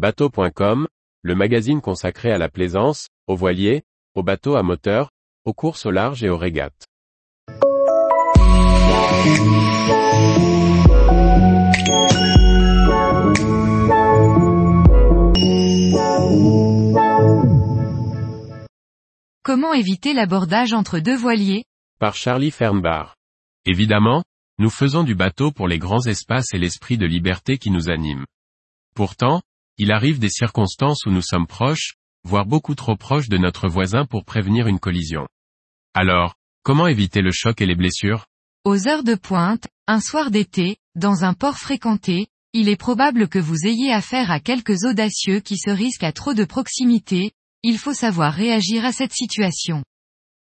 Bateau.com, le magazine consacré à la plaisance, aux voiliers, aux bateaux à moteur, aux courses au large et aux régates. Comment éviter l'abordage entre deux voiliers? Par Charlie Fernbar. Évidemment, nous faisons du bateau pour les grands espaces et l'esprit de liberté qui nous anime. Pourtant, il arrive des circonstances où nous sommes proches, voire beaucoup trop proches de notre voisin pour prévenir une collision. Alors, comment éviter le choc et les blessures? Aux heures de pointe, un soir d'été, dans un port fréquenté, il est probable que vous ayez affaire à quelques audacieux qui se risquent à trop de proximité, il faut savoir réagir à cette situation.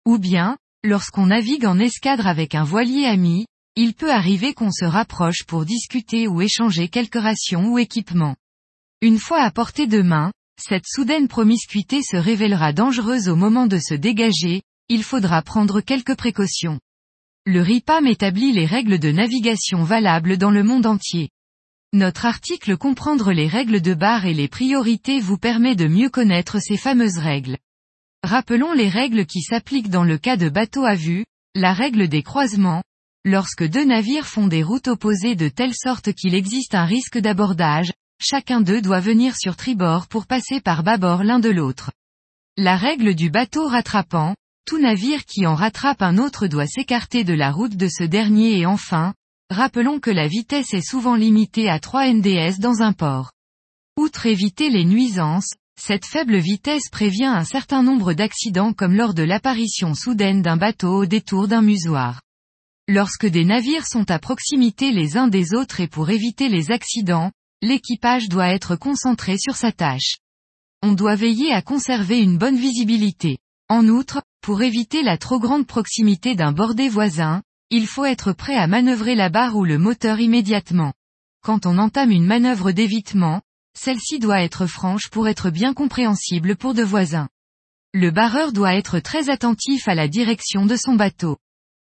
Ou bien, lorsqu'on navigue en escadre avec un voilier ami, il peut arriver qu'on se rapproche pour discuter ou échanger quelques rations ou équipements. Une fois à portée de main, cette soudaine promiscuité se révélera dangereuse au moment de se dégager, il faudra prendre quelques précautions. Le RIPAM établit les règles de navigation valables dans le monde entier. Notre article Comprendre les règles de barre et les priorités vous permet de mieux connaître ces fameuses règles. Rappelons les règles qui s'appliquent dans le cas de bateau à vue, la règle des croisements, lorsque deux navires font des routes opposées de telle sorte qu'il existe un risque d'abordage, chacun d'eux doit venir sur tribord pour passer par bâbord l'un de l'autre. La règle du bateau rattrapant, tout navire qui en rattrape un autre doit s'écarter de la route de ce dernier et enfin, rappelons que la vitesse est souvent limitée à 3 NDS dans un port. Outre éviter les nuisances, cette faible vitesse prévient un certain nombre d'accidents comme lors de l'apparition soudaine d'un bateau au détour d'un musoir. Lorsque des navires sont à proximité les uns des autres et pour éviter les accidents, l'équipage doit être concentré sur sa tâche. On doit veiller à conserver une bonne visibilité. En outre, pour éviter la trop grande proximité d'un bordé voisin, il faut être prêt à manœuvrer la barre ou le moteur immédiatement. Quand on entame une manœuvre d'évitement, celle-ci doit être franche pour être bien compréhensible pour de voisins. Le barreur doit être très attentif à la direction de son bateau.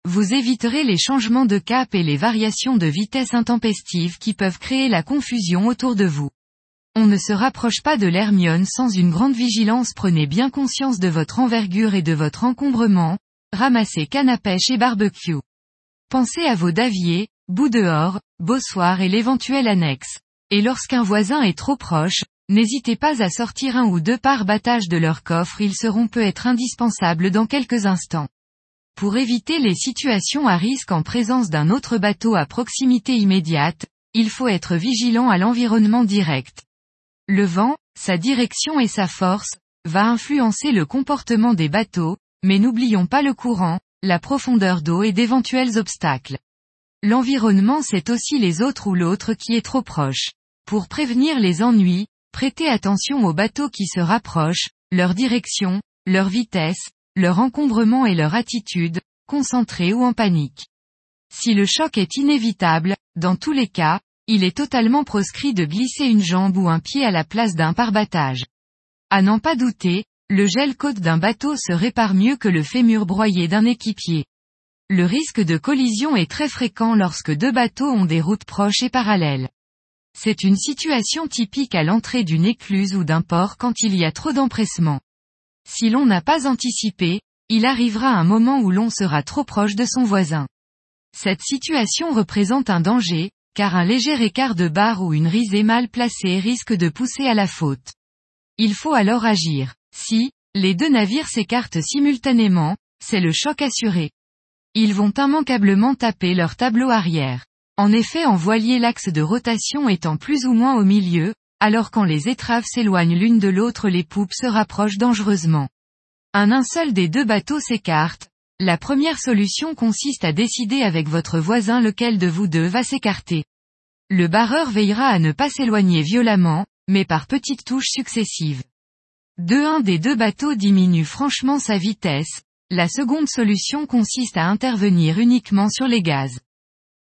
Vous éviterez les changements de cap et les variations de vitesse intempestives qui peuvent créer la confusion autour de vous. On ne se rapproche pas de l'Hermione sans une grande vigilance prenez bien conscience de votre envergure et de votre encombrement, ramassez canne et barbecue. Pensez à vos daviers, bout dehors, bossoir et l'éventuel annexe. Et lorsqu'un voisin est trop proche, n'hésitez pas à sortir un ou deux par battage de leur coffre ils seront peut-être indispensables dans quelques instants. Pour éviter les situations à risque en présence d'un autre bateau à proximité immédiate, il faut être vigilant à l'environnement direct. Le vent, sa direction et sa force, va influencer le comportement des bateaux, mais n'oublions pas le courant, la profondeur d'eau et d'éventuels obstacles. L'environnement c'est aussi les autres ou l'autre qui est trop proche. Pour prévenir les ennuis, prêtez attention aux bateaux qui se rapprochent, leur direction, leur vitesse, leur encombrement et leur attitude, concentrée ou en panique. Si le choc est inévitable, dans tous les cas, il est totalement proscrit de glisser une jambe ou un pied à la place d'un parbattage. À n'en pas douter, le gel côte d'un bateau se répare mieux que le fémur broyé d'un équipier. Le risque de collision est très fréquent lorsque deux bateaux ont des routes proches et parallèles. C'est une situation typique à l'entrée d'une écluse ou d'un port quand il y a trop d'empressement. Si l'on n'a pas anticipé, il arrivera un moment où l'on sera trop proche de son voisin. Cette situation représente un danger, car un léger écart de barre ou une risée mal placée risque de pousser à la faute. Il faut alors agir. Si, les deux navires s'écartent simultanément, c'est le choc assuré. Ils vont immanquablement taper leur tableau arrière. En effet en voilier l'axe de rotation étant plus ou moins au milieu, alors quand les étraves s'éloignent l'une de l'autre les poupes se rapprochent dangereusement. Un un seul des deux bateaux s'écarte, la première solution consiste à décider avec votre voisin lequel de vous deux va s'écarter. Le barreur veillera à ne pas s'éloigner violemment, mais par petites touches successives. De un des deux bateaux diminue franchement sa vitesse, la seconde solution consiste à intervenir uniquement sur les gaz.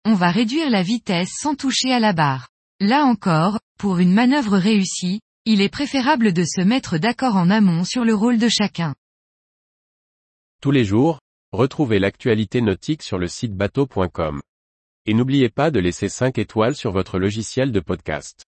On va réduire la vitesse sans toucher à la barre. Là encore, pour une manœuvre réussie, il est préférable de se mettre d'accord en amont sur le rôle de chacun. Tous les jours, retrouvez l'actualité nautique sur le site bateau.com. Et n'oubliez pas de laisser 5 étoiles sur votre logiciel de podcast.